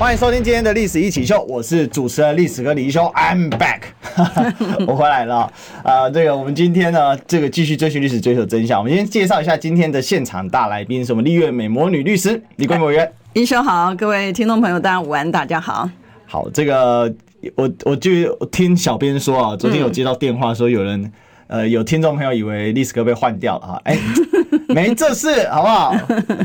欢迎收听今天的《历史一起秀》，我是主持人历史哥李一修，I'm back，我回来了。啊、呃，这个我们今天呢，这个继续追寻历史，追求真相。我们先介绍一下今天的现场大来宾，是我们丽苑美魔女律师李桂美委员。义修好，各位听众朋友，大家午安，大家好。好，这个我我就听小编说啊，昨天有接到电话说有人。呃，有听众朋友以为历史哥被换掉了哈，哎、欸，没这事，好不好？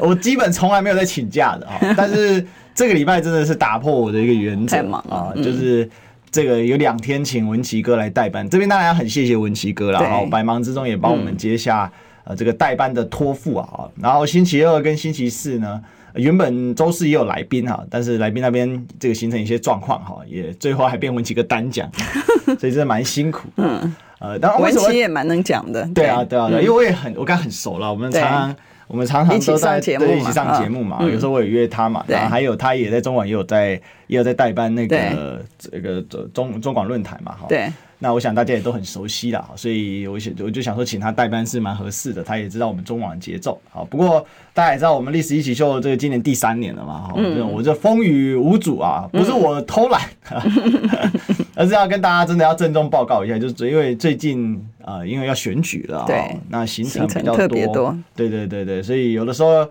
我基本从来没有在请假的啊，但是这个礼拜真的是打破我的一个原则。啊，就是这个有两天请文琪哥来代班，这边当然要很谢谢文琪哥了哈，百忙之中也帮我们接下呃这个代班的托付啊，然后星期二跟星期四呢，原本周四也有来宾哈，但是来宾那边这个形成一些状况哈，也最后还变文琪哥单讲，所以真的蛮辛苦。嗯。呃，当然文琪也蛮能讲的，对啊，对。啊，对，因为我也很，我跟他很熟了，我们常常我们常常都在对一起上节目嘛，有时候我也约他嘛，然后还有他也在中广也有在也有在代班那个这个中中广论坛嘛，哈，对。那我想大家也都很熟悉了，所以我想我就想说，请他代班是蛮合适的。他也知道我们中网的节奏，好。不过大家也知道，我们历史一起秀这个今年第三年了嘛，哈、嗯。我这风雨无阻啊，不是我偷懒，嗯、而是要跟大家真的要郑重报告一下，就是因为最近啊、呃，因为要选举了，对，那行程比较多，多对对对对，所以有的时候。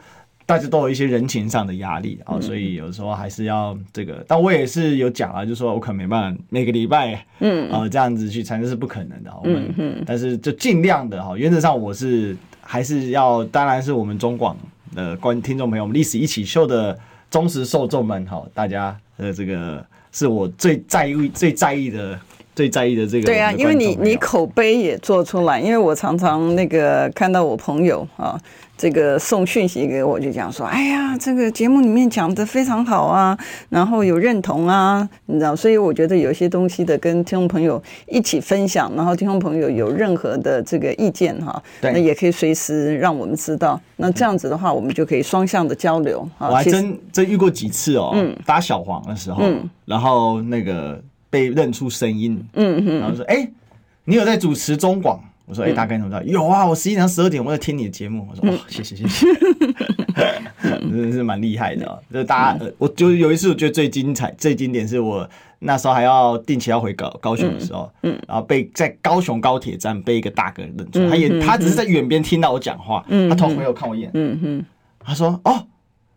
大家都有一些人情上的压力啊，所以有时候还是要这个。但我也是有讲啊，就是说我可能没办法每个礼拜，嗯啊这样子去参加是不可能的。我们，但是就尽量的哈，原则上我是还是要，当然是我们中广的观听众朋友，我们历史一起秀的忠实受众们哈，大家的这个是我最在意、最在意的。最在意的这个对啊，因为你你口碑也做出来，因为我常常那个看到我朋友啊，这个送讯息给我，就讲说，哎呀，这个节目里面讲的非常好啊，然后有认同啊，你知道，所以我觉得有些东西的跟听众朋友一起分享，然后听众朋友有任何的这个意见哈，那也可以随时让我们知道，那这样子的话，我们就可以双向的交流。我还真真遇过几次哦，打小黄的时候，然后那个。被认出声音，嗯嗯，然后说：“哎、欸，你有在主持中广？”我说：“哎、欸，大概怎么知道？”有啊，我十一点到十二点我在听你的节目。我说：“哦，谢谢谢谢，真的是蛮厉害的。”就是大家，我就有一次我觉得最精彩、最经典，是我那时候还要定期要回高高雄的时候，嗯，然后被在高雄高铁站被一个大哥认出，他也他只是在远边听到我讲话，他头回头看我一眼，嗯嗯，他说：“哦，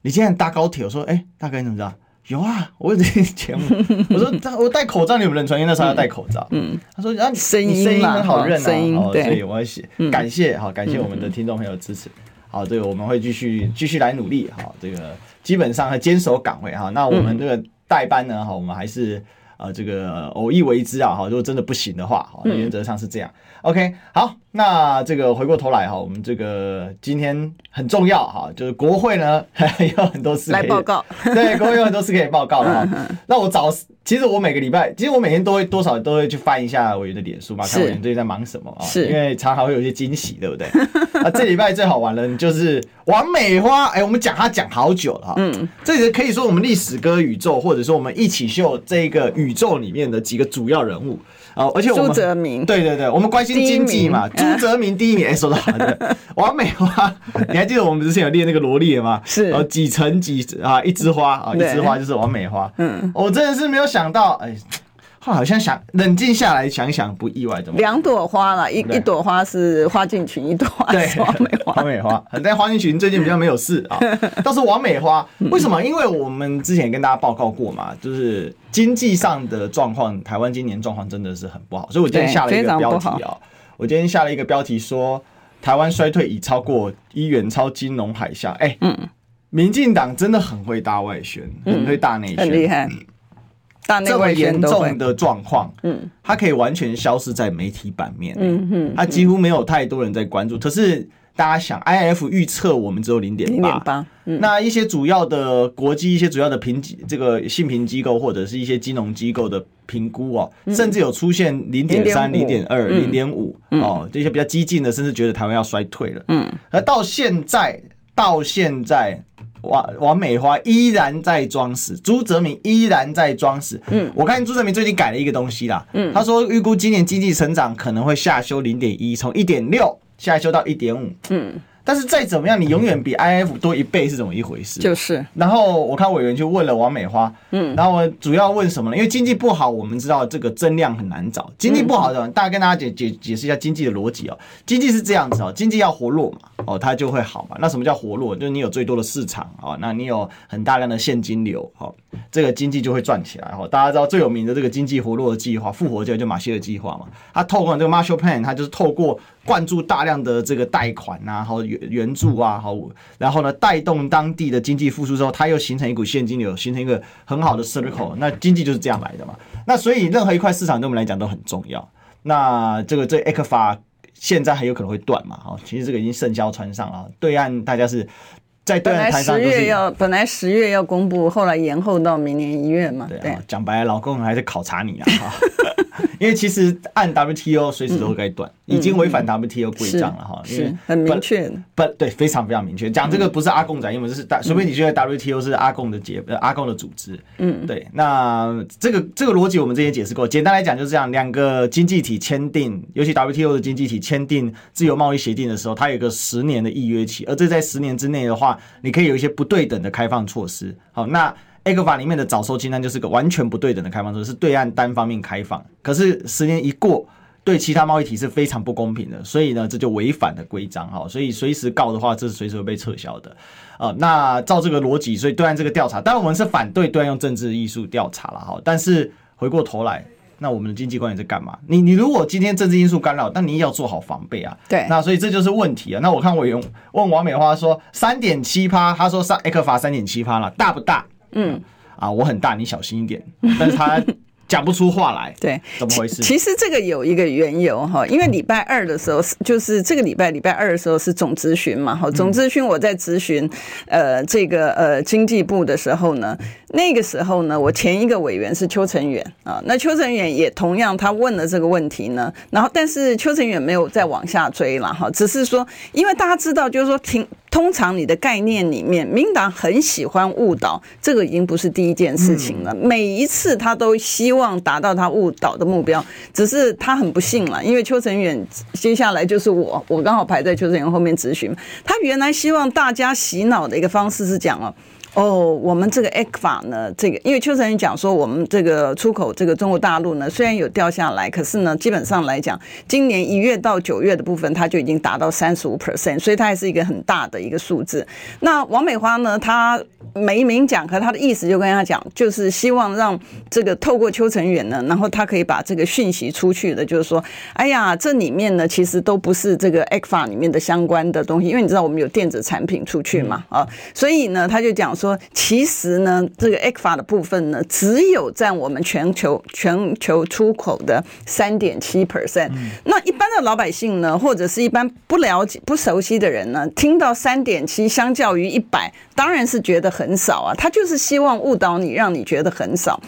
你今天搭高铁？”我说：“哎，大哥你怎么知道？”有啊，我有这个节目。我说我戴口罩，你有没有认出？因为那时候要戴口罩。嗯，他说啊，声音声音很好认啊，声音对，所以我要写感谢好，感谢我们的听众朋友支持。好，这个我们会继续继续来努力哈，这个基本上还坚守岗位哈。那我们这个代班呢哈，我们还是呃这个偶一为之啊哈。如果真的不行的话，哈，原则上是这样。OK，好，那这个回过头来哈，我们这个今天很重要哈，就是国会呢还 有很多事可以来报告，对，国会有很多事可以报告的哈。那我早，其实我每个礼拜，其实我每天都会多少都会去翻一下委员的脸书嘛，看委员最近在忙什么啊，是因为常常会有一些惊喜，对不对？啊，这礼拜最好玩的就是王美花，哎，我们讲他讲好久了哈，嗯，这里可以说我们历史歌宇宙，或者说我们一起秀这个宇宙里面的几个主要人物。哦，而且我们朱泽明，对对对，我们关心经济嘛。朱泽明第一名，哎，说的好的。王美花，你还记得我们之前有列那个罗列吗？是，呃，几层几啊，一枝花啊，一枝花就是王美花。嗯，我真的是没有想到，哎。好像想冷静下来想想，不意外，怎么两朵花了？一一朵花是花敬群，一朵花是王美花。王美花，但花敬群最近比较没有事 啊。倒是王美花，为什么？因为我们之前也跟大家报告过嘛，就是经济上的状况，台湾今年状况真的是很不好。所以我今天下了一个标题啊，我今天下了一个标题说，台湾衰退已超过一远超金融海啸。哎，嗯，民进党真的很会大外宣，很会大内宣，很厉害。这么严重的状况，嗯，它可以完全消失在媒体版面，嗯哼，它几乎没有太多人在关注。可是大家想，IF 预测我们只有零点八，那一些主要的国际、一些主要的评级这个信评机构或者是一些金融机构的评估哦，甚至有出现零点三、零点二、零点五哦，这些比较激进的，甚至觉得台湾要衰退了，嗯，而到现在，到现在。王王美花依然在装死，朱泽民依然在装死。嗯，我看朱泽民最近改了一个东西啦。嗯，他说预估今年经济成长可能会下修零点一，从一点六下修到一点五。嗯。但是再怎么样，你永远比 IF 多一倍是怎么一回事？就是。然后我看委员就问了王美花，嗯，然后我主要问什么呢？因为经济不好，我们知道这个增量很难找。经济不好的，大家跟大家解解解释一下经济的逻辑哦。经济是这样子哦，经济要活络嘛，哦，它就会好嘛。那什么叫活络？就是你有最多的市场哦，那你有很大量的现金流，哦，这个经济就会转起来。哦，大家知道最有名的这个经济活络的计划——复活计划，就马歇尔计划嘛。它透过这个 Marshall Plan，它就是透过。灌注大量的这个贷款啊，好援援助啊，好，然后呢，带动当地的经济复苏之后，它又形成一股现金流，形成一个很好的 circle。那经济就是这样来的嘛。那所以任何一块市场对我们来讲都很重要。那这个这 ECFA 现在还有可能会断嘛？哦，其实这个已经盛销船上了。对岸大家是。在对岸台上，十月要本来十月要公布，后来延后到明年一月嘛。对，讲白了，老公还在考察你啊。因为其实按 WTO 随时都该断，已经违反 WTO 规章了哈。是很明确。不，对，非常非常明确。讲这个不是阿共仔，因为这是大，除非你觉得 WTO 是阿共的结，阿共的组织。嗯，对。那这个这个逻辑我们之前解释过，简单来讲就是这样：两个经济体签订，尤其 WTO 的经济体签订自由贸易协定的时候，它有个十年的预约期，而这在十年之内的话。你可以有一些不对等的开放措施，好，那 ECFA 里面的早收清单就是个完全不对等的开放措施，是对岸单方面开放，可是十年一过，对其他贸易体是非常不公平的，所以呢，这就违反了规章，哈，所以随时告的话，这是随时会被撤销的，呃，那照这个逻辑，所以对岸这个调查，当然我们是反对对岸用政治艺术调查了，哈，但是回过头来。那我们的经济官员在干嘛？你你如果今天政治因素干扰，那你也要做好防备啊。对，那所以这就是问题啊。那我看委员问王美花说三点七趴，他说上 ECFA 三点七趴了，大不大？嗯，啊，我很大，你小心一点。但是他。讲不出话来，对，怎么回事？其实这个有一个缘由哈，因为礼拜二的时候，就是这个礼拜礼拜二的时候是总咨询嘛，哈，总咨询我在咨询呃这个呃经济部的时候呢，那个时候呢，我前一个委员是邱成远啊，那邱成远也同样他问了这个问题呢，然后但是邱成远没有再往下追了哈，只是说因为大家知道就是说听。通常你的概念里面，民党很喜欢误导，这个已经不是第一件事情了。每一次他都希望达到他误导的目标，只是他很不幸了，因为邱成远接下来就是我，我刚好排在邱成远后面咨询。他原来希望大家洗脑的一个方式是讲哦。哦，我们这个 ECFA 呢，这个因为邱成云讲说，我们这个出口这个中国大陆呢，虽然有掉下来，可是呢，基本上来讲，今年一月到九月的部分，它就已经达到三十五 percent，所以它还是一个很大的一个数字。那王美花呢，她没明讲，可她的意思就跟他讲，就是希望让这个透过邱成远呢，然后他可以把这个讯息出去的，就是说，哎呀，这里面呢，其实都不是这个 ECFA 里面的相关的东西，因为你知道我们有电子产品出去嘛，啊，所以呢，他就讲说。说其实呢，这个 ECFA 的部分呢，只有占我们全球全球出口的三点七 percent。那一般的老百姓呢，或者是一般不了解、不熟悉的人呢，听到三点七，相较于一百，当然是觉得很少啊。他就是希望误导你，让你觉得很少。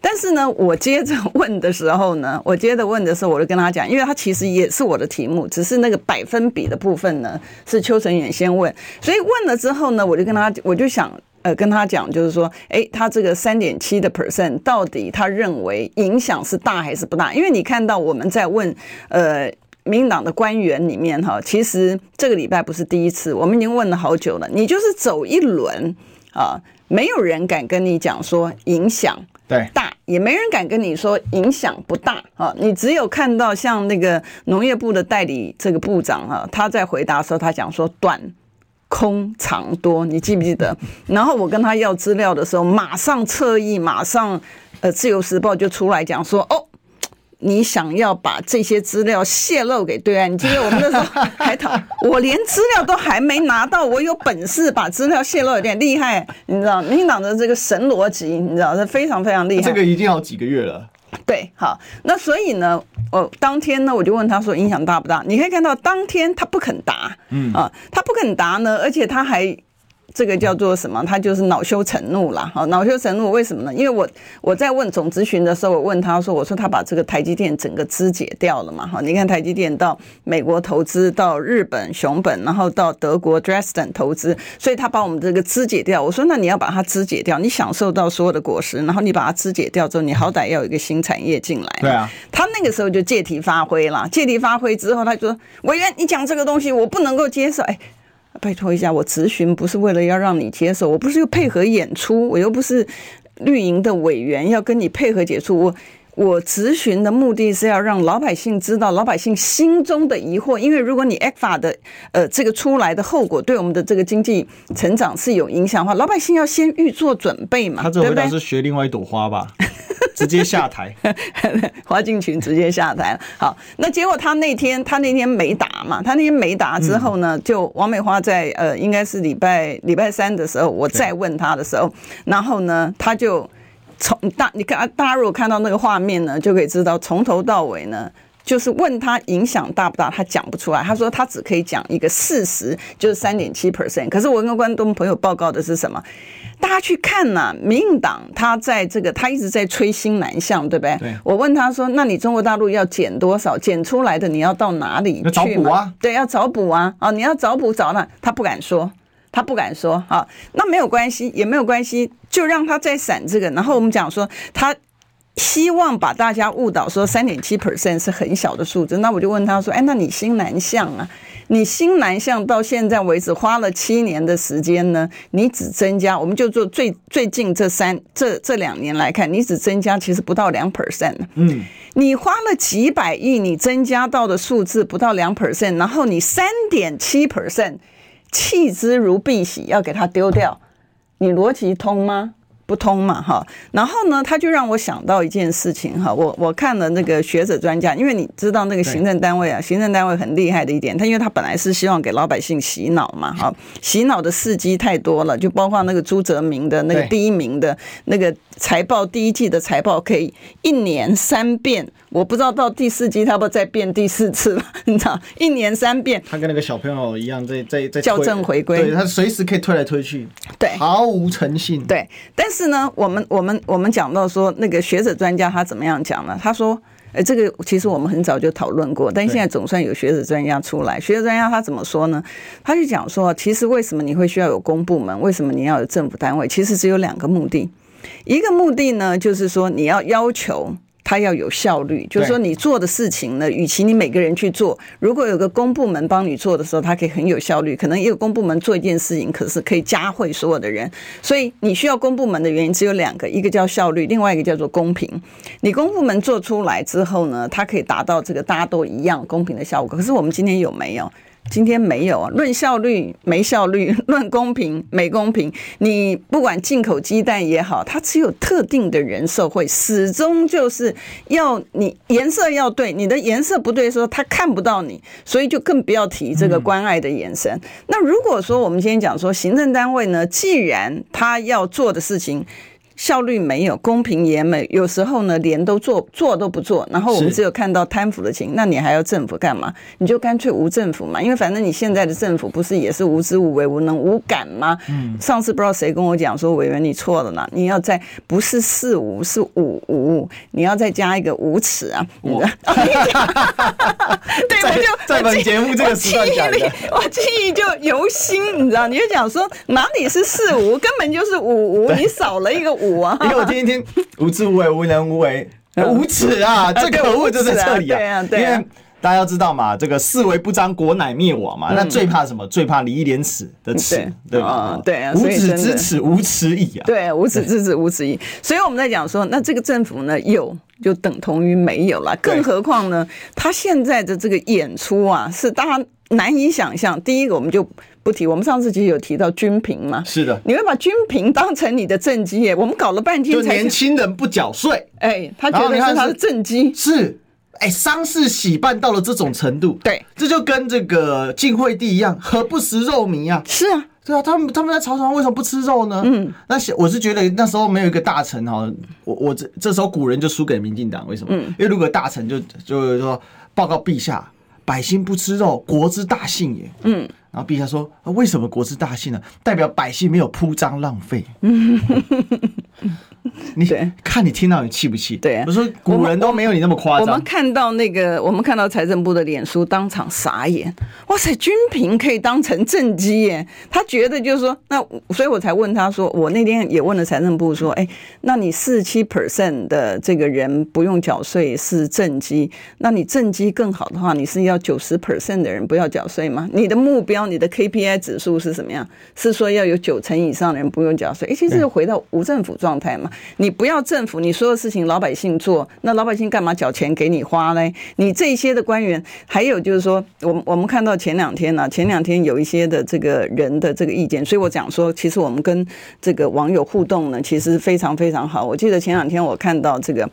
但是呢，我接着问的时候呢，我接着问的时候，我就跟他讲，因为他其实也是我的题目，只是那个百分比的部分呢，是邱成远先问，所以问了之后呢，我就跟他，我就想。呃，跟他讲就是说，哎，他这个三点七的 percent 到底他认为影响是大还是不大？因为你看到我们在问呃民进党的官员里面哈，其实这个礼拜不是第一次，我们已经问了好久了。你就是走一轮啊，没有人敢跟你讲说影响对大，也没人敢跟你说影响不大啊。你只有看到像那个农业部的代理这个部长啊，他在回答的时候，他讲说短。空场多，你记不记得？然后我跟他要资料的时候，马上侧翼，马上呃，《自由时报》就出来讲说：“哦，你想要把这些资料泄露给对岸？你记得我们那时候还讨，我连资料都还没拿到，我有本事把资料泄露，有点厉害，你知道？民进党的这个神逻辑，你知道是非常非常厉害。这个已经好几个月了。”对，好，那所以呢，我当天呢，我就问他说影响大不大？你可以看到当天他不肯答，嗯啊，他不肯答呢，而且他还这个叫做什么？他就是恼羞成怒了。好，恼羞成怒为什么呢？因为我我在问总咨询的时候，我问他说：“我说他把这个台积电整个肢解掉了嘛？哈，你看台积电到美国投资，到日本熊本，然后到德国 Dresden 投资，所以他把我们这个肢解掉。我说那你要把它肢解掉，你享受到所有的果实，然后你把它肢解掉之后，你好歹要有一个新产业进来。对啊，他那个时候就借题发挥了，借题发挥之后，他就说委员，你讲这个东西我不能够接受。哎。拜托一下，我咨询不是为了要让你接受，我不是又配合演出，我又不是绿营的委员要跟你配合解除。我我咨询的目的是要让老百姓知道老百姓心中的疑惑，因为如果你 ECFA 的呃这个出来的后果对我们的这个经济成长是有影响的话，老百姓要先预做准备嘛。他这回答是学另外一朵花吧？直接下台，花敬群直接下台。好，那结果他那天他那天没答嘛，他那天没答之后呢，就王美花在呃，应该是礼拜礼拜三的时候，我再问他的时候，然后呢，他就从大你看大家如果看到那个画面呢，就可以知道从头到尾呢，就是问他影响大不大，他讲不出来。他说他只可以讲一个事实，就是三点七 percent。可是我跟观众朋友报告的是什么？大家去看呐、啊，民进党他在这个，他一直在吹新南向，对不对？对。我问他说：“那你中国大陆要减多少？减出来的你要到哪里去？找补啊？对，要找补啊！啊，你要找补找那？他不敢说，他不敢说。啊，那没有关系，也没有关系，就让他再闪这个。然后我们讲说他。”希望把大家误导说三点七 percent 是很小的数字，那我就问他说：“哎，那你新南向啊？你新南向到现在为止花了七年的时间呢？你只增加，我们就做最最近这三这这两年来看，你只增加其实不到两 percent。嗯，你花了几百亿，你增加到的数字不到两 percent，然后你三点七 percent 弃之如敝屣，要给它丢掉，你逻辑通吗？”不通嘛，哈，然后呢，他就让我想到一件事情，哈，我我看了那个学者专家，因为你知道那个行政单位啊，行政单位很厉害的一点，他因为他本来是希望给老百姓洗脑嘛，哈，洗脑的事迹太多了，就包括那个朱泽明的那个第一名的那个财报第一季的财报可以一年三变。我不知道到第四季他不再变第四次了，你知道？一年三变，他跟那个小朋友一样在，在在在校正回归，对他随时可以推来推去，对，毫无诚信。对，但是呢，我们我们我们讲到说那个学者专家他怎么样讲呢？他说，哎，这个其实我们很早就讨论过，但现在总算有学者专家出来。学者专家他怎么说呢？他就讲说，其实为什么你会需要有公部门？为什么你要有政府单位？其实只有两个目的，一个目的呢，就是说你要要求。他要有效率，就是说你做的事情呢，与其你每个人去做，如果有个公部门帮你做的时候，它可以很有效率。可能一个公部门做一件事情，可是可以加惠所有的人。所以你需要公部门的原因只有两个，一个叫效率，另外一个叫做公平。你公部门做出来之后呢，它可以达到这个大家都一样公平的效果。可是我们今天有没有？今天没有啊，论效率没效率，论公平没公平。你不管进口鸡蛋也好，它只有特定的人受惠，始终就是要你颜色要对，你的颜色不对的时候，他看不到你，所以就更不要提这个关爱的眼神。那如果说我们今天讲说行政单位呢，既然他要做的事情。效率没有，公平也没有，有时候呢，连都做做都不做，然后我们只有看到贪腐的情，那你还要政府干嘛？你就干脆无政府嘛，因为反正你现在的政府不是也是无知无为无能无感吗？嗯，上次不知道谁跟我讲说，委员你错了呢，你要在不是四无是五无，你要再加一个无耻啊！我 对，我就在本节目这个时段讲的，我记忆就犹新，你知道？你就讲说哪里是四无，根本就是五无，你少了一个五。因为我听一听无知无为、无能无为、无耻啊！这个可恶就在这里啊！因为大家要知道嘛，这个四维不张，国乃灭亡嘛。那最怕什么？最怕礼义廉耻的耻，对吧？对啊，无耻之耻，无耻矣啊！对，无耻之耻，无耻矣。所以我们在讲说，那这个政府呢，有就等同于没有了。更何况呢，他现在的这个演出啊，是大家难以想象。第一个，我们就。不提，我们上次其实有提到均平嘛？是的，你会把均平当成你的政绩耶？我们搞了半天，就年轻人不缴税，哎、欸，他觉得是他的政绩是，哎，丧事喜办到了这种程度，对，这就跟这个晋惠帝一样，何不食肉糜啊？是啊，对啊，他们他们在朝堂为什么不吃肉呢？嗯，那我是觉得那时候没有一个大臣哈，我我这这时候古人就输给民进党，为什么？嗯，因为如果大臣就就是说报告陛下。百姓不吃肉，国之大幸也。嗯，然后陛下说：“为什么国之大幸呢？代表百姓没有铺张浪费。”嗯，你看你听到你气不气？对，我说古人都没有你那么夸张。我们看到那个，我们看到财政部的脸书当场傻眼。哇塞，均平可以当成政绩耶？他觉得就是说，那所以我才问他说，我那天也问了财政部说，哎，那你四七 percent 的这个人不用缴税是政绩，那你政绩更好的话，你是要九十 percent 的人不要缴税吗？你的目标？你的 KPI 指数是什么样？是说要有九成以上的人不用缴税？哎，其实就回到无政府状态嘛。你不要政府，你所有事情老百姓做，那老百姓干嘛缴钱给你花嘞？你这些的官员，还有就是说，我我们看到前两天呢、啊，前两天有一些的这个人的这个意见，所以我讲说，其实我们跟这个网友互动呢，其实非常非常好。我记得前两天我看到这个。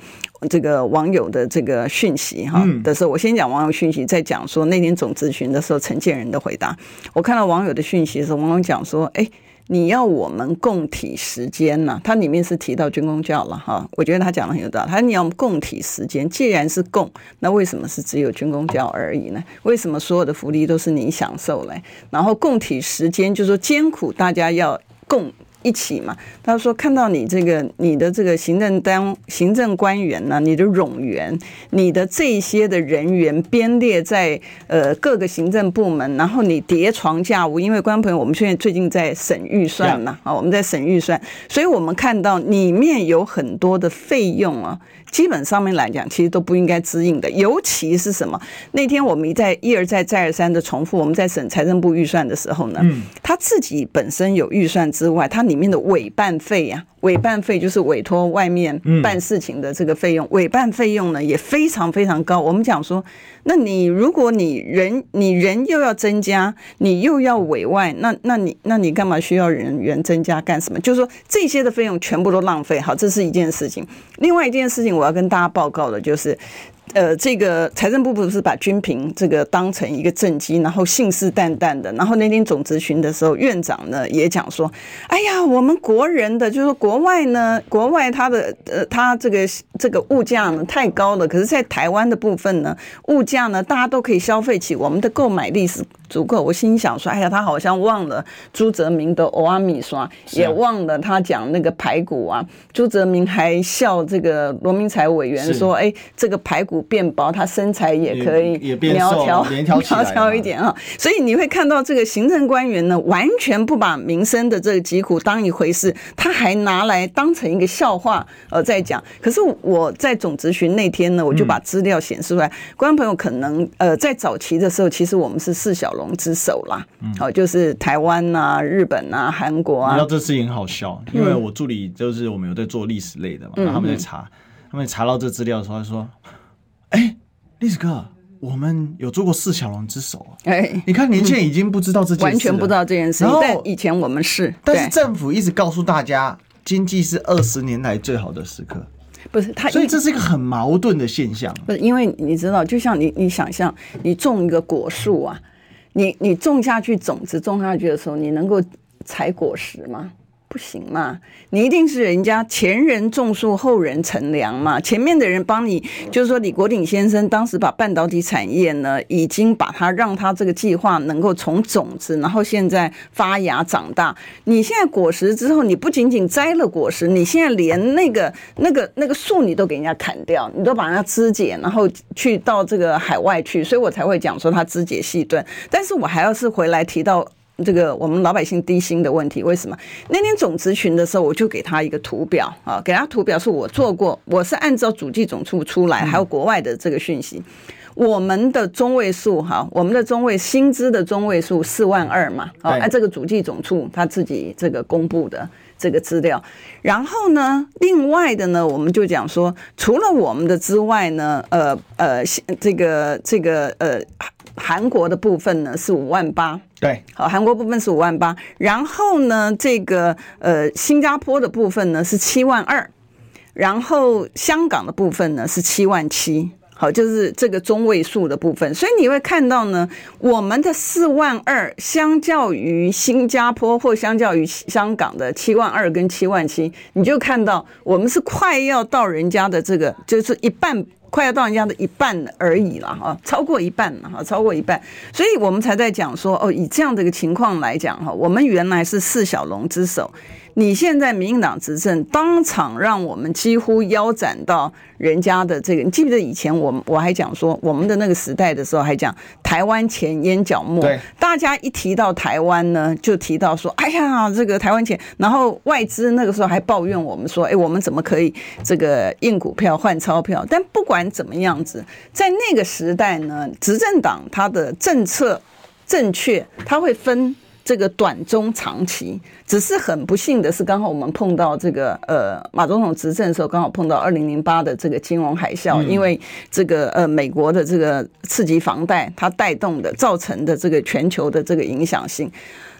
这个网友的这个讯息哈的时候，我先讲网友讯息，再讲说那天总咨询的时候陈建仁的回答。我看到网友的讯息的时候，网友讲说：“哎，你要我们共体时间呐？”它里面是提到军公教了哈，我觉得他讲的很有道理。他说：“你要共体时间，既然是共，那为什么是只有军公教而已呢？为什么所有的福利都是你享受嘞？然后共体时间，就是说艰苦大家要共。”一起嘛，他说看到你这个你的这个行政单行政官员呢，你的冗员，你的这些的人员编列在呃各个行政部门，然后你叠床架屋，因为观众朋友，我们现在最近在审预算嘛，啊，我们在审预算，所以我们看到里面有很多的费用啊。基本上面来讲，其实都不应该支应的，尤其是什么？那天我们一再一而再再而三的重复，我们在审财政部预算的时候呢，嗯，他自己本身有预算之外，它里面的委办费呀、啊。委办费就是委托外面办事情的这个费用，委办费用呢也非常非常高。我们讲说，那你如果你人你人又要增加，你又要委外，那那你那你干嘛需要人员增加干什么？就是说这些的费用全部都浪费。好，这是一件事情。另外一件事情，我要跟大家报告的就是。呃，这个财政部不是把军平这个当成一个政绩，然后信誓旦旦的。然后那天总咨询的时候，院长呢也讲说：“哎呀，我们国人的就是国外呢，国外他的呃，他这个这个物价呢太高了。可是，在台湾的部分呢，物价呢大家都可以消费起，我们的购买力是足够。”我心想说：“哎呀，他好像忘了朱泽明的欧阿米刷，也忘了他讲那个排骨啊。朱泽明还笑这个罗明才委员说：‘哎，这个排骨。’变薄，他身材也可以苗条苗条一点啊，所以你会看到这个行政官员呢，完全不把民生的这个疾苦当一回事，他还拿来当成一个笑话呃在讲。可是我在总咨询那天呢，我就把资料显示出来，观众朋友可能呃在早期的时候，其实我们是四小龙之首啦，好，就是台湾啊、日本啊、韩国啊。你知道这事情很好笑，因为我助理就是我们有在做历史类的嘛，然后他们在查，他们查到这资料的时候，他说。哎，历史哥，我们有做过四小龙之首啊！哎，你看年轻人已经不知道这件事，完全不知道这件事。然后以前我们是，但是政府一直告诉大家，经济是二十年来最好的时刻。不是他，所以这是一个很矛盾的现象。不是因为你知道，就像你你想象，你种一个果树啊，你你种下去种子种下去的时候，你能够采果实吗？不行嘛，你一定是人家前人种树，后人乘凉嘛。前面的人帮你，就是说李国鼎先生当时把半导体产业呢，已经把它让它这个计划能够从种子，然后现在发芽长大。你现在果实之后，你不仅仅摘了果实，你现在连那个那个那个树你都给人家砍掉，你都把人家肢解，然后去到这个海外去，所以我才会讲说他肢解细钝。但是我还要是回来提到。这个我们老百姓低薪的问题，为什么？那天总值群的时候，我就给他一个图表啊，给他图表是我做过，我是按照主计总处出来，还有国外的这个讯息，我们的中位数哈，我们的中位薪资的中位数四万二嘛，啊，按这个主计总处他自己这个公布的这个资料，然后呢，另外的呢，我们就讲说，除了我们的之外呢，呃呃，这个这个呃。韩国的部分呢是五万八，对，好，韩国部分是五万八，然后呢，这个呃新加坡的部分呢是七万二，然后香港的部分呢是七万七，好，就是这个中位数的部分，所以你会看到呢，我们的四万二相较于新加坡或相较于香港的七万二跟七万七，你就看到我们是快要到人家的这个就是一半。快要到人家的一半而已了哈，超过一半了哈，超过一半，所以我们才在讲说哦，以这样的一个情况来讲哈，我们原来是四小龙之首。你现在民进党执政，当场让我们几乎腰斩到人家的这个，你记不记得以前我我还讲说，我们的那个时代的时候还讲台湾钱烟脚目，对，大家一提到台湾呢，就提到说，哎呀，这个台湾钱，然后外资那个时候还抱怨我们说，哎，我们怎么可以这个印股票换钞票？但不管怎么样子，在那个时代呢，执政党它的政策正确，它会分。这个短中长期，只是很不幸的是，刚好我们碰到这个呃马总统执政的时候，刚好碰到二零零八的这个金融海啸，因为这个呃美国的这个刺激房贷，它带动的造成的这个全球的这个影响性。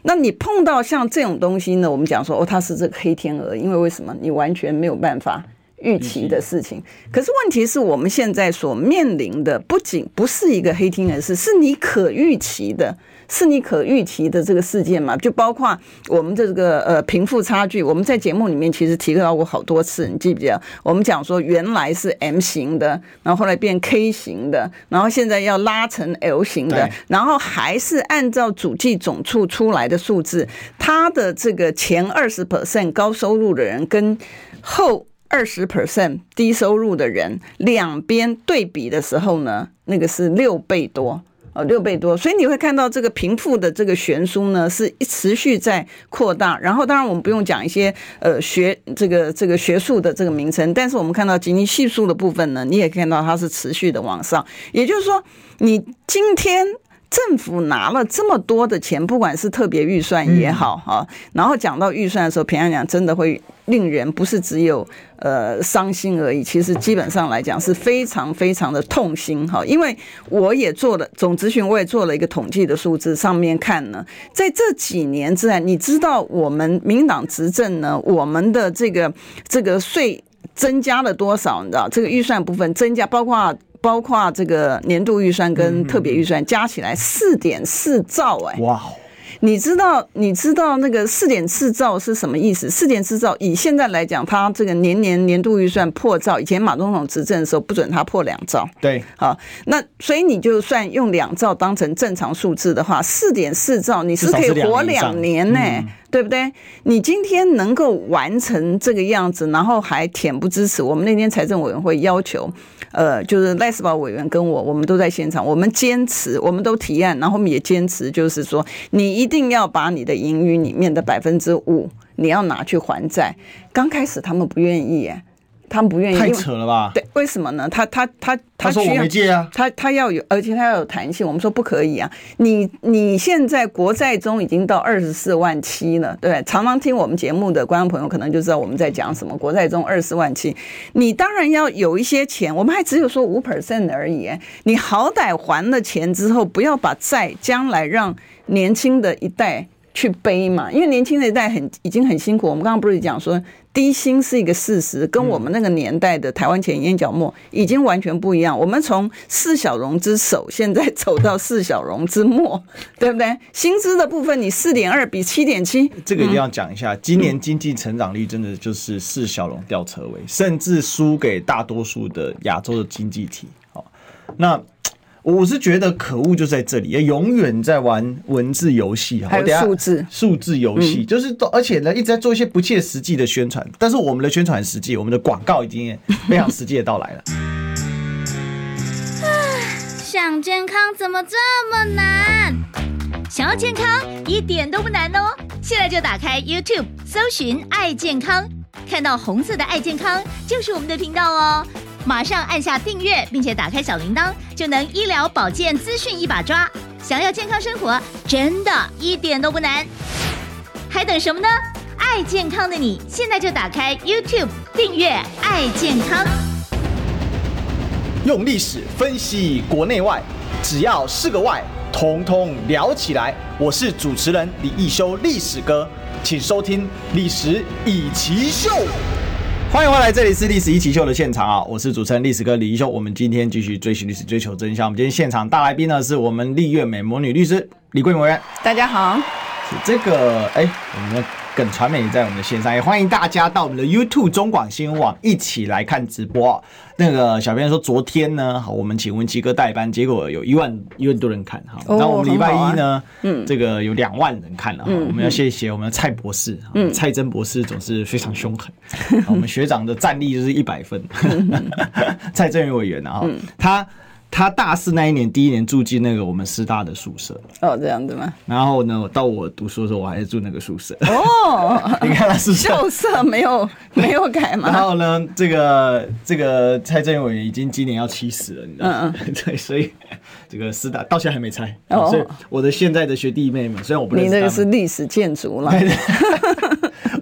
那你碰到像这种东西呢？我们讲说哦，它是这个黑天鹅，因为为什么？你完全没有办法预期的事情。可是问题是我们现在所面临的，不仅不是一个黑天鹅，是是你可预期的。是你可预期的这个事件嘛？就包括我们这个呃贫富差距，我们在节目里面其实提到过好多次，你记不记得？我们讲说原来是 M 型的，然后后来变 K 型的，然后现在要拉成 L 型的，然后还是按照主计总处出来的数字，它的这个前二十 percent 高收入的人跟后二十 percent 低收入的人两边对比的时候呢，那个是六倍多。呃，六倍多，所以你会看到这个贫富的这个悬殊呢，是一持续在扩大。然后，当然我们不用讲一些呃学这个这个学术的这个名称，但是我们看到仅仅系数的部分呢，你也看到它是持续的往上。也就是说，你今天。政府拿了这么多的钱，不管是特别预算也好哈，然后讲到预算的时候，平安讲真的会令人不是只有呃伤心而已，其实基本上来讲是非常非常的痛心哈。因为我也做了总咨询，我也做了一个统计的数字，上面看呢，在这几年之内，你知道我们民党执政呢，我们的这个这个税增加了多少？你知道这个预算部分增加，包括。包括这个年度预算跟特别预算加起来四点四兆哎，哇！你知道你知道那个四点四兆是什么意思？四点四兆以现在来讲，它这个年年年度预算破兆，以前马总统执政的时候不准他破两兆，对，好，那所以你就算用两兆当成正常数字的话，四点四兆你是可以活两年呢。对不对？你今天能够完成这个样子，然后还恬不知耻。我们那天财政委员会要求，呃，就是赖斯堡委员跟我，我们都在现场，我们坚持，我们都提案，然后我们也坚持，就是说，你一定要把你的盈余里面的百分之五，你要拿去还债。刚开始他们不愿意，他们不愿意，太扯了吧？对，为什么呢？他他他他说我没借啊，他他要有，而且他要有弹性。我们说不可以啊，你你现在国债中已经到二十四万七了，对，常常听我们节目的观众朋友可能就知道我们在讲什么。国债中二十四万七，你当然要有一些钱，我们还只有说五 percent 而已。你好歹还了钱之后，不要把债将来让年轻的一代去背嘛，因为年轻的一代很已经很辛苦。我们刚刚不是讲说。低薪是一个事实，跟我们那个年代的台湾钱淹脚目已经完全不一样。我们从四小龙之首，现在走到四小龙之末，对不对？薪资的部分，你四点二比七点七，这个一定要讲一下。今年经济成长率真的就是四小龙吊车尾，甚至输给大多数的亚洲的经济体。好，那。我是觉得可恶就在这里，永远在玩文字游戏哈，还有数字数字游戏，就是而且呢一直在做一些不切实际的宣传，但是我们的宣传很实际，我们的广告已经非常实际的到来了。想健康怎么这么难？想要健康一点都不难哦，现在就打开 YouTube 搜寻“爱健康”，看到红色的“爱健康”就是我们的频道哦。马上按下订阅，并且打开小铃铛，就能医疗保健资讯一把抓。想要健康生活，真的一点都不难，还等什么呢？爱健康的你，现在就打开 YouTube 订阅“爱健康”，用历史分析国内外，只要是个“外”，统统聊起来。我是主持人李易修，历史哥，请收听《历史易起秀》。欢迎回来，这里是历史一起秀的现场啊！我是主持人历史哥李一修。我们今天继续追寻历史，追求真相。我们今天现场大来宾呢，是我们丽月美魔女律师李桂敏委员。大家好。是这个，哎，我们耿传媒在我们的线上，也欢迎大家到我们的 YouTube 中广新闻网一起来看直播。那个小编说，昨天呢，好，我们请文奇哥代班，结果有一万一万多人看哈。那、哦、我们礼拜一呢，嗯、啊，这个有两万人看了哈。嗯、我们要谢谢我们的蔡博士，嗯，蔡真博士总是非常凶狠。嗯、我们学长的战力就是一百分，嗯、蔡正元委员啊，嗯、他。他大四那一年，第一年住进那个我们师大的宿舍。哦，这样子吗？然后呢，到我读书的时候，我还是住那个宿舍。哦，你看他是校舍没有 没有改吗？然后呢，这个这个蔡正元委已经今年要七十了，你知道吗？嗯、对，所以这个师大到现在还没拆。哦，所以我的现在的学弟妹们，虽然我不认识，你那个是历史建筑了。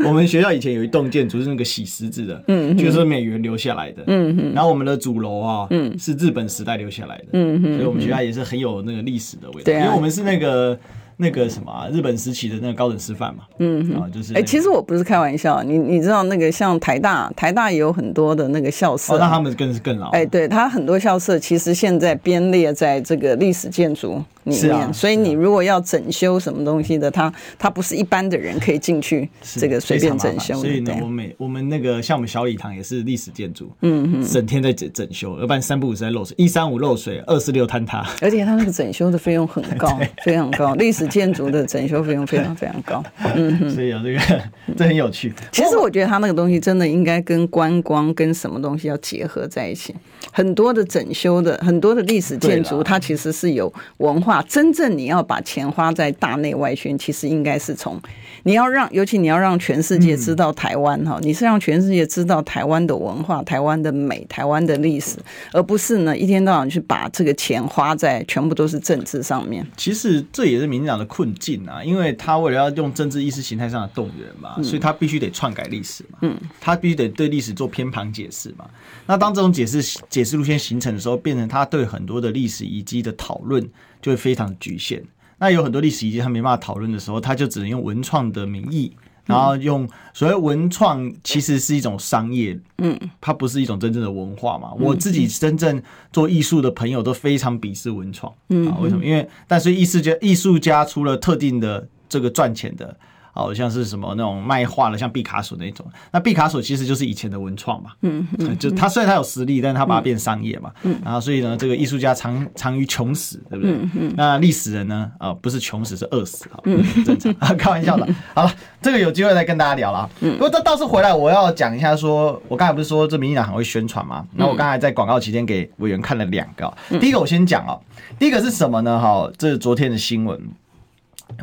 我们学校以前有一栋建筑是那个洗石子的，嗯，就是美元留下来的，嗯，然后我们的主楼啊，嗯，是日本时代留下来的，嗯，所以我们学校也是很有那个历史的味道，对，因为我们是那个。那个什么、啊、日本时期的那个高等师范嘛，嗯哼，啊，就是哎、欸，其实我不是开玩笑，你你知道那个像台大，台大也有很多的那个校舍，哦、那他们更是更老，哎、欸，对，他很多校舍其实现在编列在这个历史建筑里面，啊、所以你如果要整修什么东西的，他他不是一般的人可以进去这个随便整修，所以呢，我们我们那个像我们小礼堂也是历史建筑，嗯哼，整天在整整修，要不然三不五时在漏水，一三五漏水，二四六坍塌，而且他那个整修的费用很高，非常高，历史建筑的整。修费用非常非常高，嗯，所以有这个 这很有趣。其实我觉得他那个东西真的应该跟观光跟什么东西要结合在一起。很多的整修的很多的历史建筑，它其实是有文化。真正你要把钱花在大内外宣，其实应该是从你要让，尤其你要让全世界知道台湾哈，你是让全世界知道台湾的文化、台湾的美、台湾的历史，而不是呢一天到晚去把这个钱花在全部都是政治上面。其实这也是民进党的困境啊。啊，因为他为了要用政治意识形态上的动员嘛，所以他必须得篡改历史嘛，嗯，他必须得对历史做偏旁解释嘛。那当这种解释解释路线形成的时候，变成他对很多的历史遗迹的讨论就会非常局限。那有很多历史遗迹他没办法讨论的时候，他就只能用文创的名义。然后用所谓文创，其实是一种商业，嗯，它不是一种真正的文化嘛。我自己真正做艺术的朋友都非常鄙视文创，嗯，为什么？因为但是艺术家艺术家除了特定的这个赚钱的。好像是什么那种卖画的，像毕卡索那种。那毕卡索其实就是以前的文创嘛，嗯，嗯，就他虽然他有实力，但是他把它变商业嘛，嗯，然后所以呢，这个艺术家常常于穷死，对不对？嗯嗯。那历史人呢？啊，不是穷死，是饿死，啊，嗯，正常啊，开玩笑的。好了，这个有机会再跟大家聊了。嗯。不过这倒是回来，我要讲一下，说我刚才不是说这民进党很会宣传嘛？那我刚才在广告期间给委员看了两个，第一个我先讲哦，第一个是什么呢？哈，这是昨天的新闻。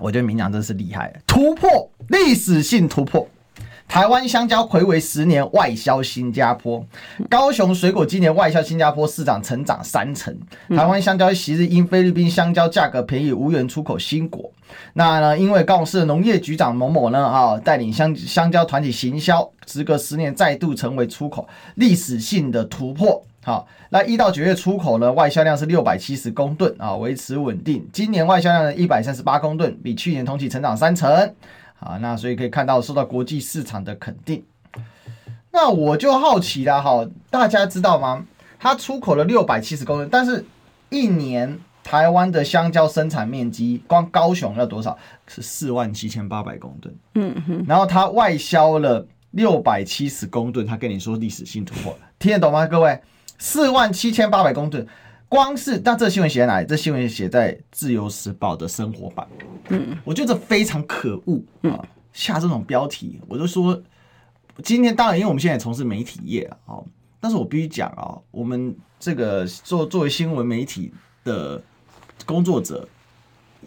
我觉得民进党真是厉害，突破历史性突破。台湾香蕉睽违十年外销新加坡，高雄水果今年外销新加坡市场成长三成。台湾香蕉昔日因菲律宾香蕉价格便宜无缘出口新果，那呢，因为高雄市农业局长某某呢啊带领香香蕉团体行销，时隔十年再度成为出口历史性的突破。好，那一到九月出口呢，外销量是六百七十公吨啊，维持稳定。今年外销量呢一百三十八公吨，比去年同期成长三成。好，那所以可以看到受到国际市场的肯定。那我就好奇了，哈，大家知道吗？它出口了六百七十公吨，但是一年台湾的香蕉生产面积，光高雄要多少？是四万七千八百公吨。嗯哼，然后它外销了六百七十公吨，他跟你说历史性突破，听得懂吗，各位？四万七千八百公吨，光是那这新闻写在哪里？这新闻写在《自由时报》的生活版。嗯，我觉得这非常可恶啊！下这种标题，我就说，今天当然，因为我们现在也从事媒体业啊，但是我必须讲啊，我们这个做作为新闻媒体的工作者，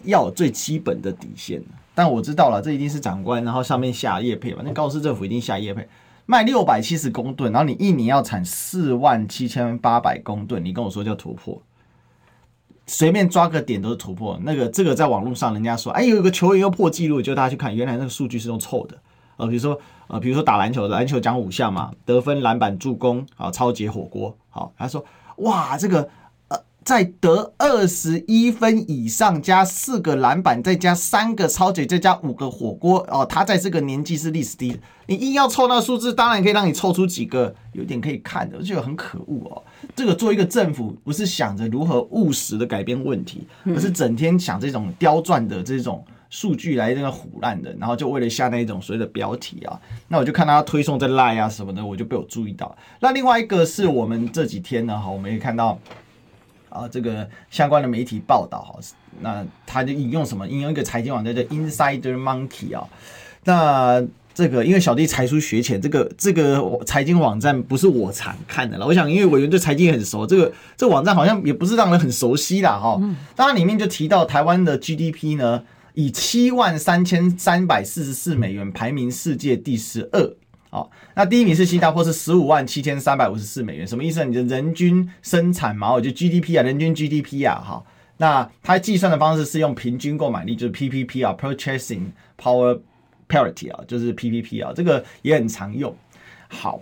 要有最基本的底线。但我知道了，这一定是长官，然后上面下业配嘛，那高雄市政府一定下业配。卖六百七十公吨，然后你一年要产四万七千八百公吨，你跟我说叫突破，随便抓个点都是突破。那个这个在网络上，人家说，哎，有一个球员又破纪录，就大家去看，原来那个数据是用凑的。呃，比如说，呃，比如说打篮球，篮球讲五项嘛，得分、篮板、助攻，啊，超级火锅，好，他说，哇，这个。在得二十一分以上，加四个篮板，再加三个超级，再加五个火锅哦，他在这个年纪是历史第一。你硬要凑那个数字，当然可以让你凑出几个有点可以看的，我觉得很可恶哦。这个做一个政府，不是想着如何务实的改变问题，而是整天想这种刁钻的这种数据来那个唬烂的，然后就为了下那一种所谓的标题啊，那我就看他推送在 Line 啊什么的，我就被我注意到。那另外一个是我们这几天呢，哈，我们也看到啊，这个相关的媒体报道哈，那他就引用什么？引用一个财经网站叫 Insider Monkey 啊，那。这个因为小弟才疏学浅，这个这个财经网站不是我常看的了。我想，因为委员对财经也很熟，这个这个网站好像也不是让人很熟悉啦。哈。当然里面就提到台湾的 GDP 呢，以七万三千三百四十四美元排名世界第十二。哦，那第一名是新加坡，是十五万七千三百五十四美元。什么意思？你的人均生产嘛，我就 GDP 啊，人均 GDP 啊，哈。那它计算的方式是用平均购买力，就是 PPP 啊，Purchasing Power。Parity 啊，就是 PPP 啊，这个也很常用。好，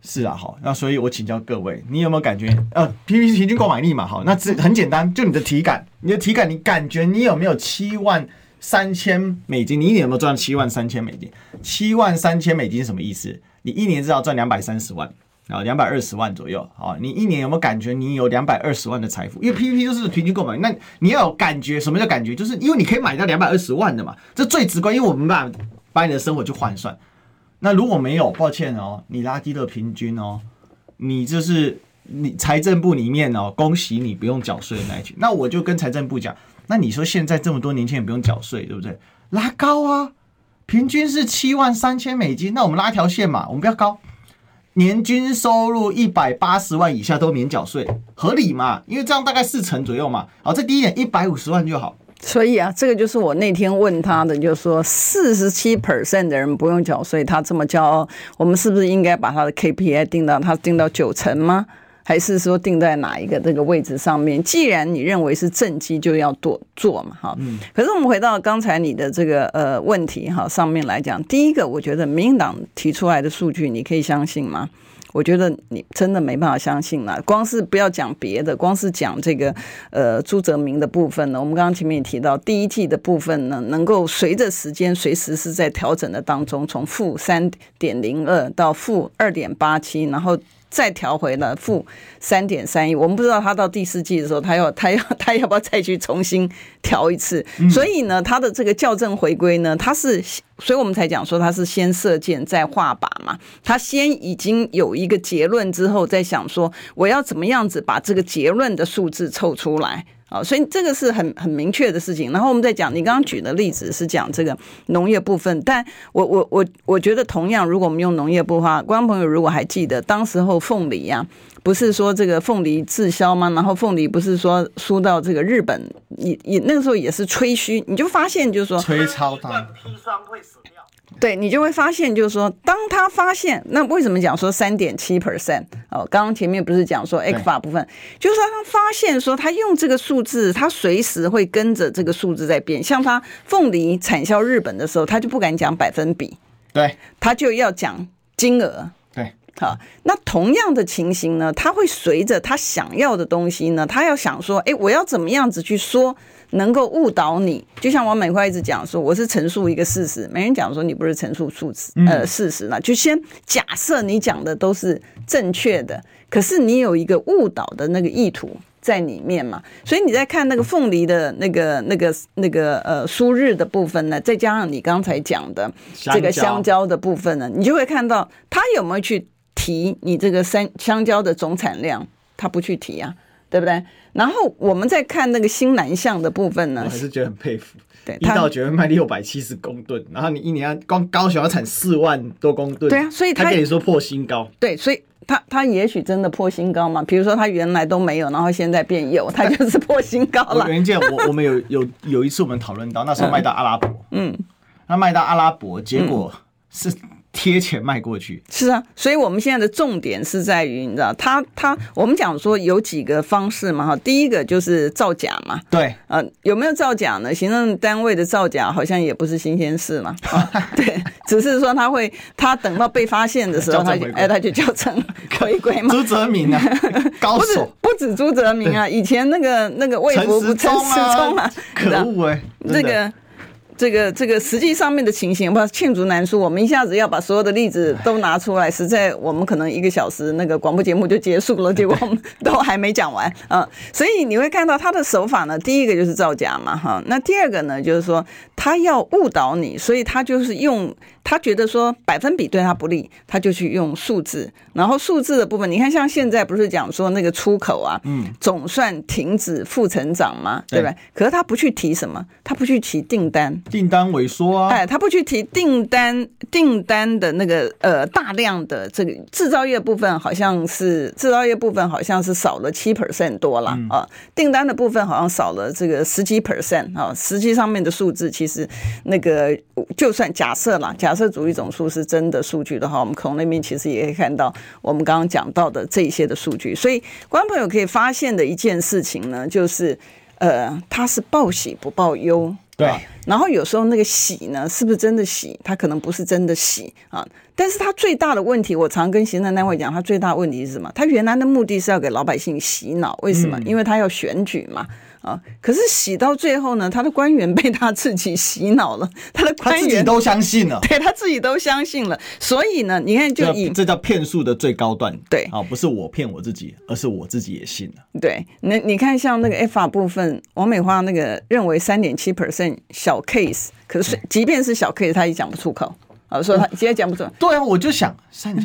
是啊，好，那所以我请教各位，你有没有感觉？呃，PPP 平均购买力嘛，好，那这很简单，就你的体感，你的体感，你感觉你有没有七万三千美金？你一年有没有赚七万三千美金？七万三千美金什么意思？你一年至少赚两百三十万。啊，两百二十万左右啊！你一年有没有感觉你有两百二十万的财富？因为 PPP 就是平均购买，那你要有感觉，什么叫感觉？就是因为你可以买到两百二十万的嘛，这最直观。因为我们把把你的生活去换算。那如果没有，抱歉哦，你拉低了平均哦，你就是你财政部里面哦，恭喜你不用缴税的那一群。那我就跟财政部讲，那你说现在这么多年轻人不用缴税，对不对？拉高啊，平均是七万三千美金，那我们拉条线嘛，我们不要高。年均收入一百八十万以下都免缴税，合理嘛？因为这样大概四成左右嘛。好，这低一点，一百五十万就好。所以啊，这个就是我那天问他的，就是说四十七 percent 的人不用缴税，他这么骄傲，我们是不是应该把他的 KPI 定到他定到九成吗？还是说定在哪一个这个位置上面？既然你认为是正机，就要多做嘛，哈。嗯。可是我们回到刚才你的这个呃问题哈上面来讲，第一个，我觉得民进党提出来的数据，你可以相信吗？我觉得你真的没办法相信了。光是不要讲别的，光是讲这个呃朱泽明的部分呢，我们刚刚前面也提到，第一季的部分呢，能够随着时间随时是在调整的当中，从负三点零二到负二点八七，然后。再调回了负三点三亿，我们不知道他到第四季的时候，他要他要 他要不要再去重新调一次？所以呢，他的这个校正回归呢，他是，所以我们才讲说他是先射箭再画靶嘛。他先已经有一个结论之后，再想说我要怎么样子把这个结论的数字凑出来。啊，所以这个是很很明确的事情。然后我们再讲，你刚刚举的例子是讲这个农业部分，但我我我我觉得同样，如果我们用农业部的话，观众朋友如果还记得，当时候凤梨呀、啊，不是说这个凤梨滞销吗？然后凤梨不是说输到这个日本，也也那个时候也是吹嘘，你就发现就是说吹超大。对，你就会发现，就是说，当他发现，那为什么讲说三点七 percent？哦，刚刚前面不是讲说 ECFA 部分，就是说他发现说，他用这个数字，他随时会跟着这个数字在变。像他凤梨产销日本的时候，他就不敢讲百分比，对，他就要讲金额，对，好，那同样的情形呢，他会随着他想要的东西呢，他要想说，哎，我要怎么样子去说？能够误导你，就像王美花一直讲说，我是陈述一个事实，没人讲说你不是陈述数字呃事实了，就先假设你讲的都是正确的，可是你有一个误导的那个意图在里面嘛，所以你在看那个凤梨的那个那个那个呃苏日的部分呢，再加上你刚才讲的这个香蕉的部分呢，你就会看到他有没有去提你这个三香蕉的总产量，他不去提啊。对不对？然后我们再看那个新南向的部分呢，我还是觉得很佩服。对，一到九月卖六百七十公吨，然后你一年要光高雄要产四万多公吨，对啊，所以他，他跟你说破新高，对，所以他他也许真的破新高嘛。比如说他原来都没有，然后现在变有，他就是破新高了。我原件我我们有有有一次我们讨论到那时候卖到阿拉伯，嗯，那卖到阿拉伯，结果是。贴钱卖过去是啊，所以我们现在的重点是在于，你知道，他他我们讲说有几个方式嘛哈，第一个就是造假嘛，对，呃，有没有造假呢？行政单位的造假好像也不是新鲜事嘛，啊、对，只是说他会，他等到被发现的时候，他就哎，他就叫成回归嘛。朱泽民啊，高手不止朱泽民啊，以前那个那个魏福 陈时中啊，可恶哎，这个。这个这个实际上面的情形，不罄竹难书。我们一下子要把所有的例子都拿出来，实在我们可能一个小时那个广播节目就结束了，结果我们都还没讲完啊。所以你会看到他的手法呢，第一个就是造假嘛，哈。那第二个呢，就是说他要误导你，所以他就是用。他觉得说百分比对他不利，他就去用数字，然后数字的部分，你看像现在不是讲说那个出口啊，嗯，总算停止负成长嘛，对吧？可是他不去提什么，他不去提订单，订单萎缩啊，哎，他不去提订单，订单的那个呃大量的这个制造业部分好像是制造业部分好像是少了七 percent 多了啊，订单的部分好像少了这个十几 percent 啊，实际上面的数字其实那个就算假设啦假设。主义总数是真的数据的话，我们从那边其实也可以看到我们刚刚讲到的这一些的数据。所以，观众朋友可以发现的一件事情呢，就是呃，他是报喜不报忧，对。然后有时候那个洗呢，是不是真的洗？它可能不是真的洗啊。但是它最大的问题，我常跟行政单位讲，它最大的问题是什么？它原来的目的是要给老百姓洗脑，为什么？因为它要选举嘛。啊！可是洗到最后呢，他的官员被他自己洗脑了，他的官员他自己都相信了，对他自己都相信了。所以呢，你看，就以这叫骗术的最高段。对啊，不是我骗我自己，而是我自己也信了。对，那你看，像那个 ECFA 部分，王美花那个认为三点七 percent 小 case，可是即便是小 case，他也讲不出口。啊，说他直接讲不出。对啊，我就想，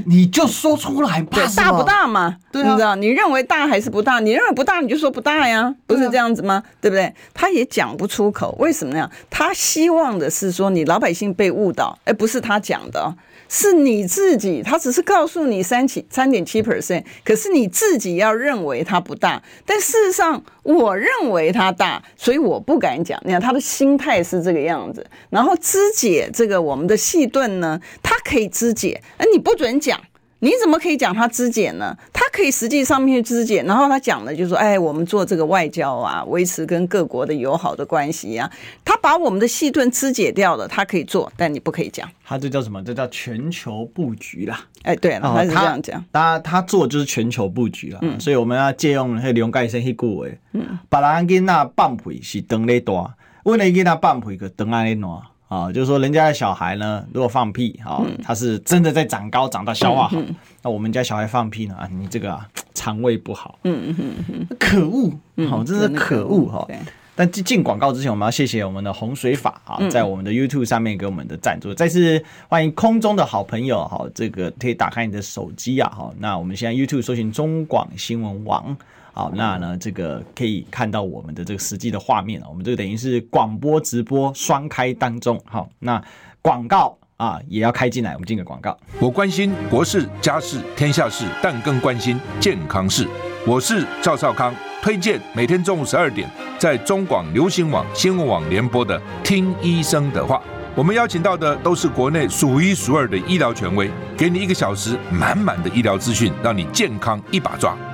你就说出来吧。对，大不大嘛？对啊，你知道，你认为大还是不大？你认为不大，你就说不大呀，不是这样子吗？对不对？他也讲不出口，为什么呢？他希望的是说，你老百姓被误导，而不是他讲的。是你自己，他只是告诉你三七三点七 percent，可是你自己要认为它不大，但事实上我认为它大，所以我不敢讲。你看他的心态是这个样子，然后肢解这个我们的细盾呢，他可以肢解，哎你不准讲。你怎么可以讲他肢解呢？他可以实际上面去肢解，然后他讲的就是说，哎，我们做这个外交啊，维持跟各国的友好的关系啊。他把我们的细盾肢解掉了，他可以做，但你不可以讲。他这叫什么？这叫全球布局啦。哎，对了，他是这样讲。他他做就是全球布局了，嗯，所以我们要借用那个刘盖生那句话，嗯，把人给那放屁是等咧大，为了给那放屁个等安咧暖。啊，就是说人家的小孩呢，如果放屁啊，他是真的在长高，长到消化好。那我们家小孩放屁呢，啊，你这个啊，肠胃不好。嗯嗯嗯，可恶，好，真是可恶哈。但进进广告之前，我们要谢谢我们的洪水法啊，在我们的 YouTube 上面给我们的赞助。再次欢迎空中的好朋友哈，这个可以打开你的手机啊，哈，那我们现在 YouTube 搜寻中广新闻网。好，那呢，这个可以看到我们的这个实际的画面，我们这个等于是广播直播双开当中。好，那广告啊也要开进来，我们进个广告。我关心国事、家事、天下事，但更关心健康事。我是赵少康，推荐每天中午十二点在中广流行网、新闻网联播的《听医生的话》。我们邀请到的都是国内数一数二的医疗权威，给你一个小时满满的医疗资讯，让你健康一把抓。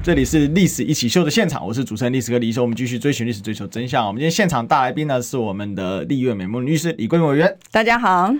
这里是历史一起秀的现场，我是主持人历史哥李易修，我们继续追寻历史，追求真相。我们今天现场大来宾呢是我们的立院美梦律师李桂敏委员。大家好，好，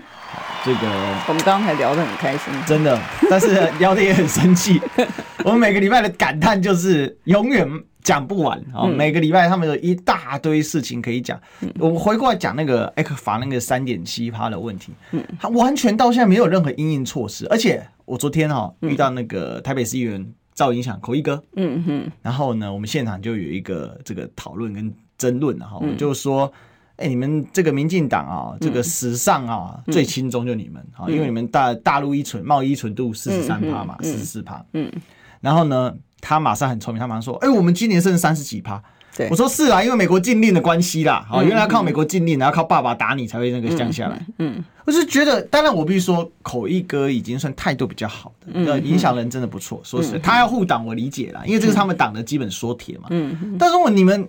这个我们刚才聊得很开心，真的，但是聊得也很生气。我们每个礼拜的感叹就是永远讲不完啊！每个礼拜他们有一大堆事情可以讲。我们回过来讲那个 ECFA 那个三点七趴的问题，他完全到现在没有任何因应措施，而且我昨天哈遇到那个台北市议员。赵影响口译哥，嗯哼，然后呢，我们现场就有一个这个讨论跟争论，哈，我们就说，哎，你们这个民进党啊，这个史上啊最轻松就你们啊，因为你们大大陆依存贸易依存度四十三趴嘛，四十四趴，嗯，然后呢，他马上很聪明，他马上说，哎，我们今年剩三十几趴。我说是啊，因为美国禁令的关系啦，哦，原来要靠美国禁令，然后靠爸爸打你才会那个降下来。嗯，我是觉得，当然我必须说，口译哥已经算态度比较好的，影响人真的不错。说实在，他要护党我理解啦，因为这是他们党的基本说铁嘛。嗯，但是我你们，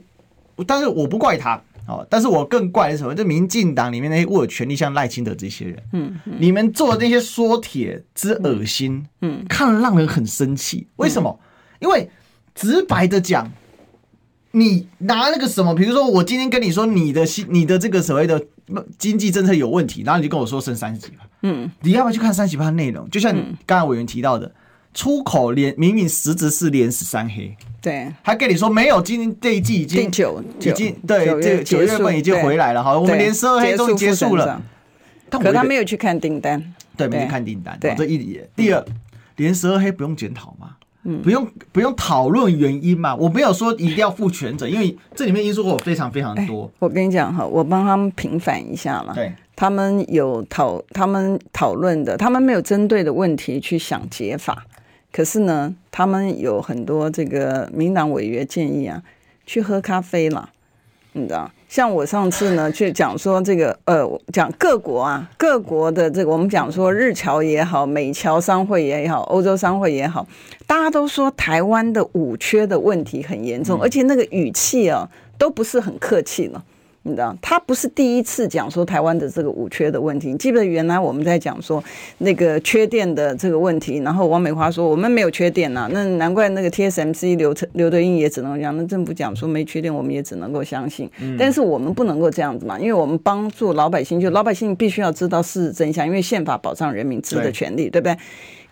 但是我不怪他哦，但是我更怪的是什么？就民进党里面那些握有权力，像赖清德这些人，嗯，你们做的那些说帖之恶心，嗯，看了让人很生气。为什么？因为直白的讲，你拿那个什么，比如说我今天跟你说你的你的这个所谓的经济政策有问题，然后你就跟我说升三十几趴，嗯，你要不要去看三十几趴内容？就像刚才委员提到的，出口连明明实质是连十三黑。对，还跟你说没有，今年这一季已经九已经对这九月份已经回来了哈，我们连十二黑都结束了，可他没有去看订单，对，没去看订单，对，这一点。第二，连十二黑不用检讨吗？嗯，不用不用讨论原因嘛？我没有说一定要负全责，因为这里面因素我非常非常多。我跟你讲哈，我帮他们平反一下嘛，对，他们有讨他们讨论的，他们没有针对的问题去想解法。可是呢，他们有很多这个民党委员建议啊，去喝咖啡了，你知道？像我上次呢，去讲说这个呃，讲各国啊，各国的这个，我们讲说日侨也好，美侨商会也好，欧洲商会也好，大家都说台湾的五缺的问题很严重，而且那个语气啊，都不是很客气了。你知道，他不是第一次讲说台湾的这个五缺的问题。你记得原来我们在讲说那个缺电的这个问题，然后王美花说我们没有缺电呐、啊，那难怪那个 TSMC 刘刘德英也只能讲，那政府讲说没缺电，我们也只能够相信。但是我们不能够这样子嘛，因为我们帮助老百姓，就老百姓必须要知道事实真相，因为宪法保障人民知的权利，对，对不对？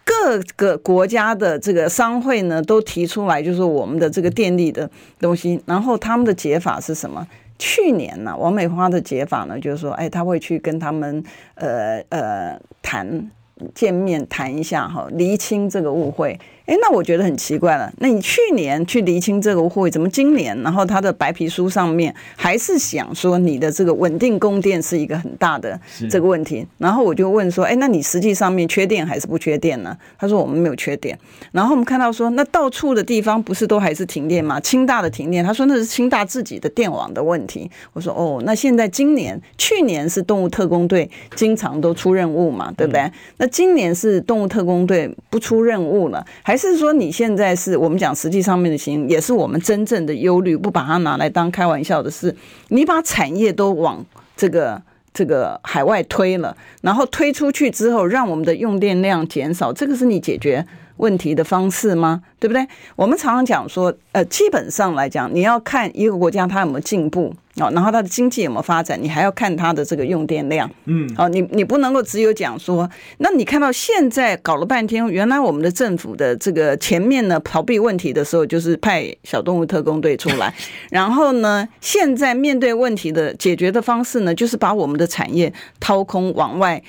各个国家的这个商会呢，都提出来就是我们的这个电力的东西，然后他们的解法是什么？去年呢，王美花的解法呢，就是说，哎，他会去跟他们，呃呃谈。见面谈一下哈，厘清这个误会。哎，那我觉得很奇怪了。那你去年去厘清这个误会，怎么今年，然后他的白皮书上面还是想说你的这个稳定供电是一个很大的这个问题？然后我就问说，哎，那你实际上面缺电还是不缺电呢？他说我们没有缺电。然后我们看到说，那到处的地方不是都还是停电吗？清大的停电，他说那是清大自己的电网的问题。我说哦，那现在今年去年是动物特工队经常都出任务嘛，对不对？嗯、那今年是动物特工队不出任务了，还是说你现在是我们讲实际上面的情，也是我们真正的忧虑，不把它拿来当开玩笑的事？你把产业都往这个这个海外推了，然后推出去之后，让我们的用电量减少，这个是你解决问题的方式吗？对不对？我们常常讲说，呃，基本上来讲，你要看一个国家它有没有进步啊，然后它的经济有没有发展，你还要看它的这个用电量。嗯，哦，你你不能够只有讲说，那你看到现在搞了半天，原来我们的政府的这个前面呢逃避问题的时候，就是派小动物特工队出来，然后呢，现在面对问题的解决的方式呢，就是把我们的产业掏空往外。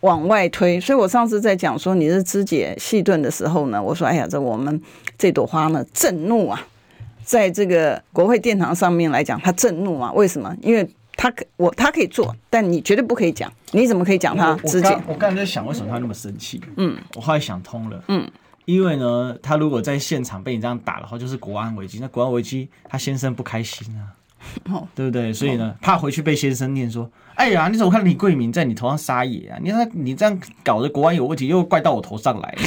往外推，所以我上次在讲说你是肢解细盾的时候呢，我说哎呀，这我们这朵花呢震怒啊，在这个国会殿堂上面来讲，他震怒啊，为什么？因为他可我他可以做，但你绝对不可以讲，你怎么可以讲他肢解？我刚才在想，为什么他那么生气？嗯，我后来想通了，嗯，因为呢，他如果在现场被你这样打的话，就是国安危机，那国安危机他先生不开心啊。哦，对不对？所以呢，怕回去被先生念说：“哎呀，你怎么看李桂明在你头上撒野啊？你看你这样搞的国安有问题，又怪到我头上来。”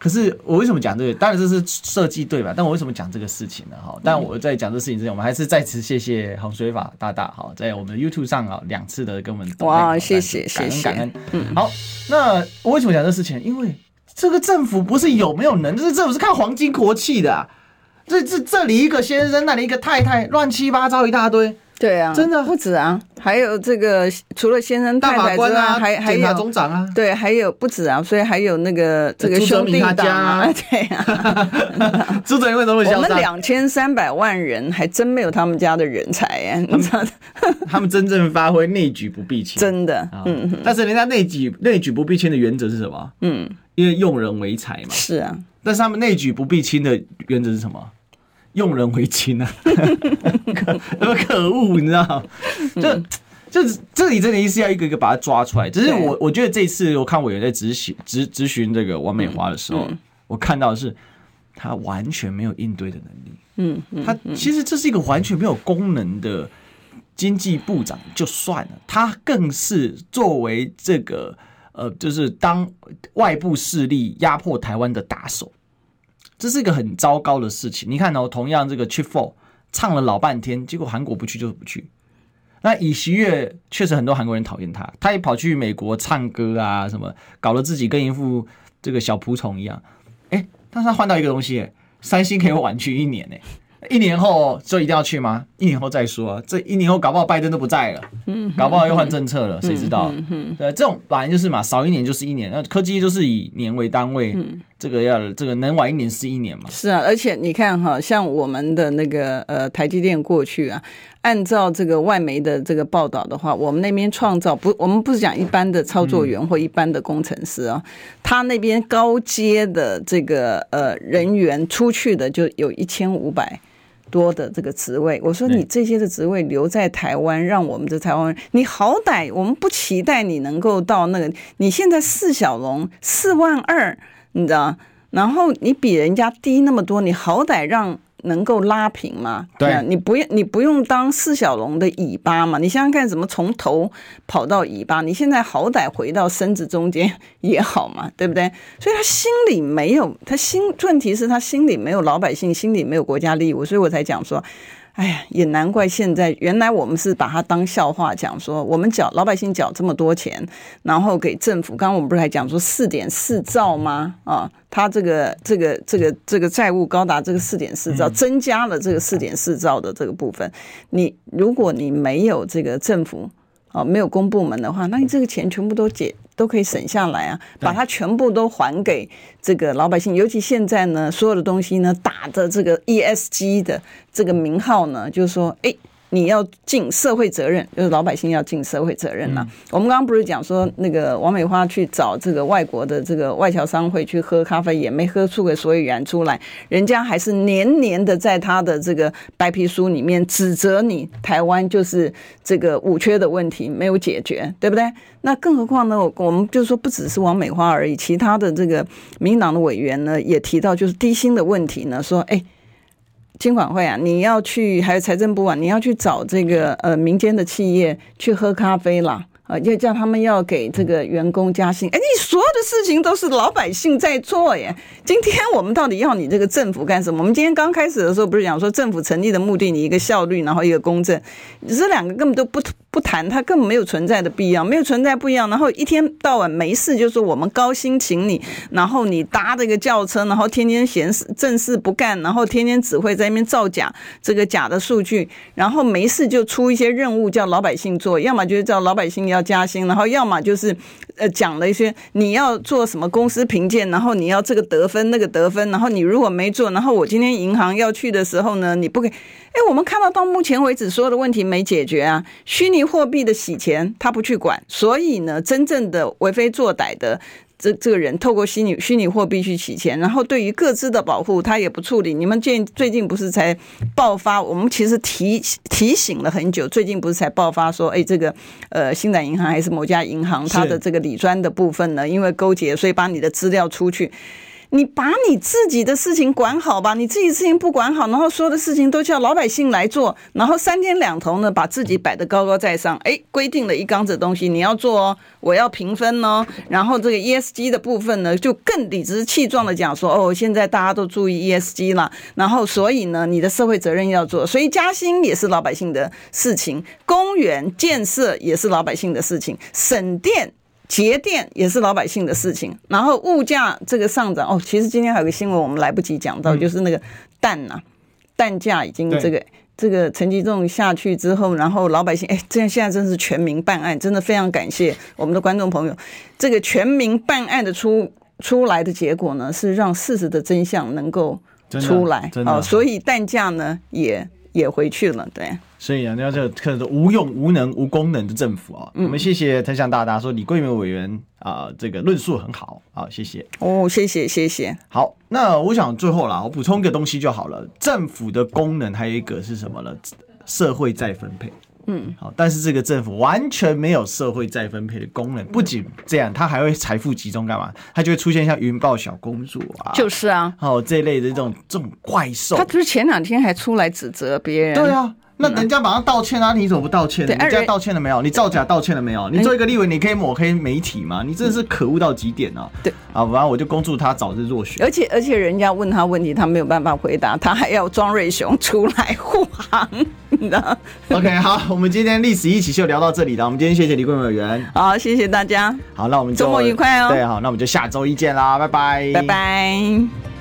可是我为什么讲这个？当然这是设计对吧？但我为什么讲这个事情呢？哈，但我在讲这个事情之前，我们还是再次谢谢洪水法大大哈，在我们的 YouTube 上啊两次的跟我们哇，谢谢感恩感恩。嗯，好，那我为什么讲这个事情？因为这个政府不是有没有能，这是政府是看皇亲国戚的啊。这这这里一个先生，那里一个太太，乱七八糟一大堆。对啊，真的不止啊，还有这个除了先生太太之外，啊、还还有总长啊，对，还有不止啊，所以还有那个这个兄弟党啊，对啊。朱哲明为什么会？我们两千三百万人还真没有他们家的人才哎，你知道？他们真正发挥内举不避亲，真的，嗯。但是人家内举内举不避亲的原则是什么？嗯，因为用人为才嘛。是啊，但是他们内举不避亲的原则是什么？用人为亲啊，那么可恶，你知道？就就这里真的意思要一个一个把它抓出来。只是我我觉得这次我看委员在咨询咨咨询这个王美华的时候，我看到的是他完全没有应对的能力。嗯，他其实这是一个完全没有功能的经济部长就算了，他更是作为这个呃，就是当外部势力压迫台湾的打手。这是一个很糟糕的事情。你看哦，同样这个 Chip Four 唱了老半天，结果韩国不去就是不去。那尹锡悦确实很多韩国人讨厌他，他也跑去美国唱歌啊，什么搞得自己跟一副这个小仆从一样。哎，但是他换到一个东西，三星可以晚去一年呢。一年后就一定要去吗？一年后再说啊。这一年后搞不好拜登都不在了，搞不好又换政策了，谁知道？对，这种本来就是嘛，少一年就是一年。那科技就是以年为单位，这个要这个能晚一年是一年嘛。是啊，而且你看哈，像我们的那个呃台积电过去啊，按照这个外媒的这个报道的话，我们那边创造不，我们不是讲一般的操作员或一般的工程师啊，他那边高阶的这个呃人员出去的就有一千五百。多的这个职位，我说你这些的职位留在台湾，让我们的台湾人，你好歹我们不期待你能够到那个，你现在四小龙四万二，你知道，然后你比人家低那么多，你好歹让。能够拉平吗？对，你不用，你不用当四小龙的尾巴嘛？你想想看，怎么从头跑到尾巴？你现在好歹回到身子中间也好嘛，对不对？所以他心里没有，他心问题是他心里没有老百姓，心里没有国家利益，所以我才讲说。哎呀，也难怪现在原来我们是把它当笑话讲，说我们缴老百姓缴这么多钱，然后给政府。刚刚我们不是还讲说四点四兆吗？啊，他这个这个这个这个债务高达这个四点四兆，增加了这个四点四兆的这个部分。你如果你没有这个政府。啊，没有公部门的话，那你这个钱全部都解都可以省下来啊，把它全部都还给这个老百姓。尤其现在呢，所有的东西呢，打着这个 ESG 的这个名号呢，就是说，哎。你要尽社会责任，就是老百姓要尽社会责任呐、啊。嗯、我们刚刚不是讲说，那个王美花去找这个外国的这个外侨商会去喝咖啡，也没喝出个所以然出来，人家还是年年的在他的这个白皮书里面指责你台湾就是这个五缺的问题没有解决，对不对？那更何况呢？我们就说不只是王美花而已，其他的这个民党的委员呢也提到就是低薪的问题呢，说哎。金管会啊，你要去，还有财政部啊，你要去找这个呃民间的企业去喝咖啡啦。啊，要叫他们要给这个员工加薪，哎，你所有的事情都是老百姓在做耶。今天我们到底要你这个政府干什么？我们今天刚开始的时候不是讲说政府成立的目的，你一个效率，然后一个公正，这两个根本都不不谈，它根本没有存在的必要，没有存在不一样。然后一天到晚没事就说我们高薪请你，然后你搭这个轿车，然后天天闲事正事不干，然后天天只会在那边造假这个假的数据，然后没事就出一些任务叫老百姓做，要么就是叫老百姓要。加薪，然后要么就是，呃，讲了一些你要做什么公司评鉴，然后你要这个得分那个得分，然后你如果没做，然后我今天银行要去的时候呢，你不给，哎，我们看到到目前为止所有的问题没解决啊，虚拟货币的洗钱他不去管，所以呢，真正的为非作歹的。这这个人透过虚拟虚拟货币去洗钱，然后对于各自的保护他也不处理。你们最最近不是才爆发？我们其实提提醒了很久，最近不是才爆发说，哎，这个呃，星展银行还是某家银行，它的这个理专的部分呢，因为勾结，所以把你的资料出去。你把你自己的事情管好吧，你自己事情不管好，然后所有的事情都叫老百姓来做，然后三天两头呢，把自己摆得高高在上，哎，规定了一缸子东西你要做哦，我要评分哦，然后这个 ESG 的部分呢，就更理直气壮的讲说，哦，现在大家都注意 ESG 了，然后所以呢，你的社会责任要做，所以加薪也是老百姓的事情，公园建设也是老百姓的事情，省电。节电也是老百姓的事情，然后物价这个上涨哦，其实今天还有个新闻我们来不及讲到，嗯、就是那个蛋呐、啊，蛋价已经这个这个陈吉仲下去之后，然后老百姓哎，这样现在真是全民办案，真的非常感谢我们的观众朋友，这个全民办案的出出来的结果呢，是让事实的真相能够出来哦，所以蛋价呢也也回去了，对。所以啊，你要这个可能无用、无能、无功能的政府啊，嗯、我们谢谢天祥大大说李桂梅委员啊、呃，这个论述很好啊，谢谢哦，谢谢谢谢。好，那我想最后啦，我补充一个东西就好了。政府的功能还有一个是什么呢？社会再分配。嗯，好，但是这个政府完全没有社会再分配的功能。不仅这样，它还会财富集中干嘛？它就会出现像云豹小公主啊，就是啊，哦这一类的这种这种怪兽。他不是前两天还出来指责别人？对啊。那人家马上道歉啊，你怎么不道歉呢？人家道歉了没有？你造假道歉了没有？你做一个立委，你可以抹黑媒体吗？你真的是可恶到极点啊！对啊，反正我就恭祝他早日落选。而且而且，人家问他问题，他没有办法回答，他还要庄瑞雄出来护航，你知道？OK，好，我们今天历史一起秀聊到这里了。我们今天谢谢李贵美委员，好，谢谢大家。好，那我们周末愉快哦。对，好，那我们就下周一见啦，拜拜，拜拜。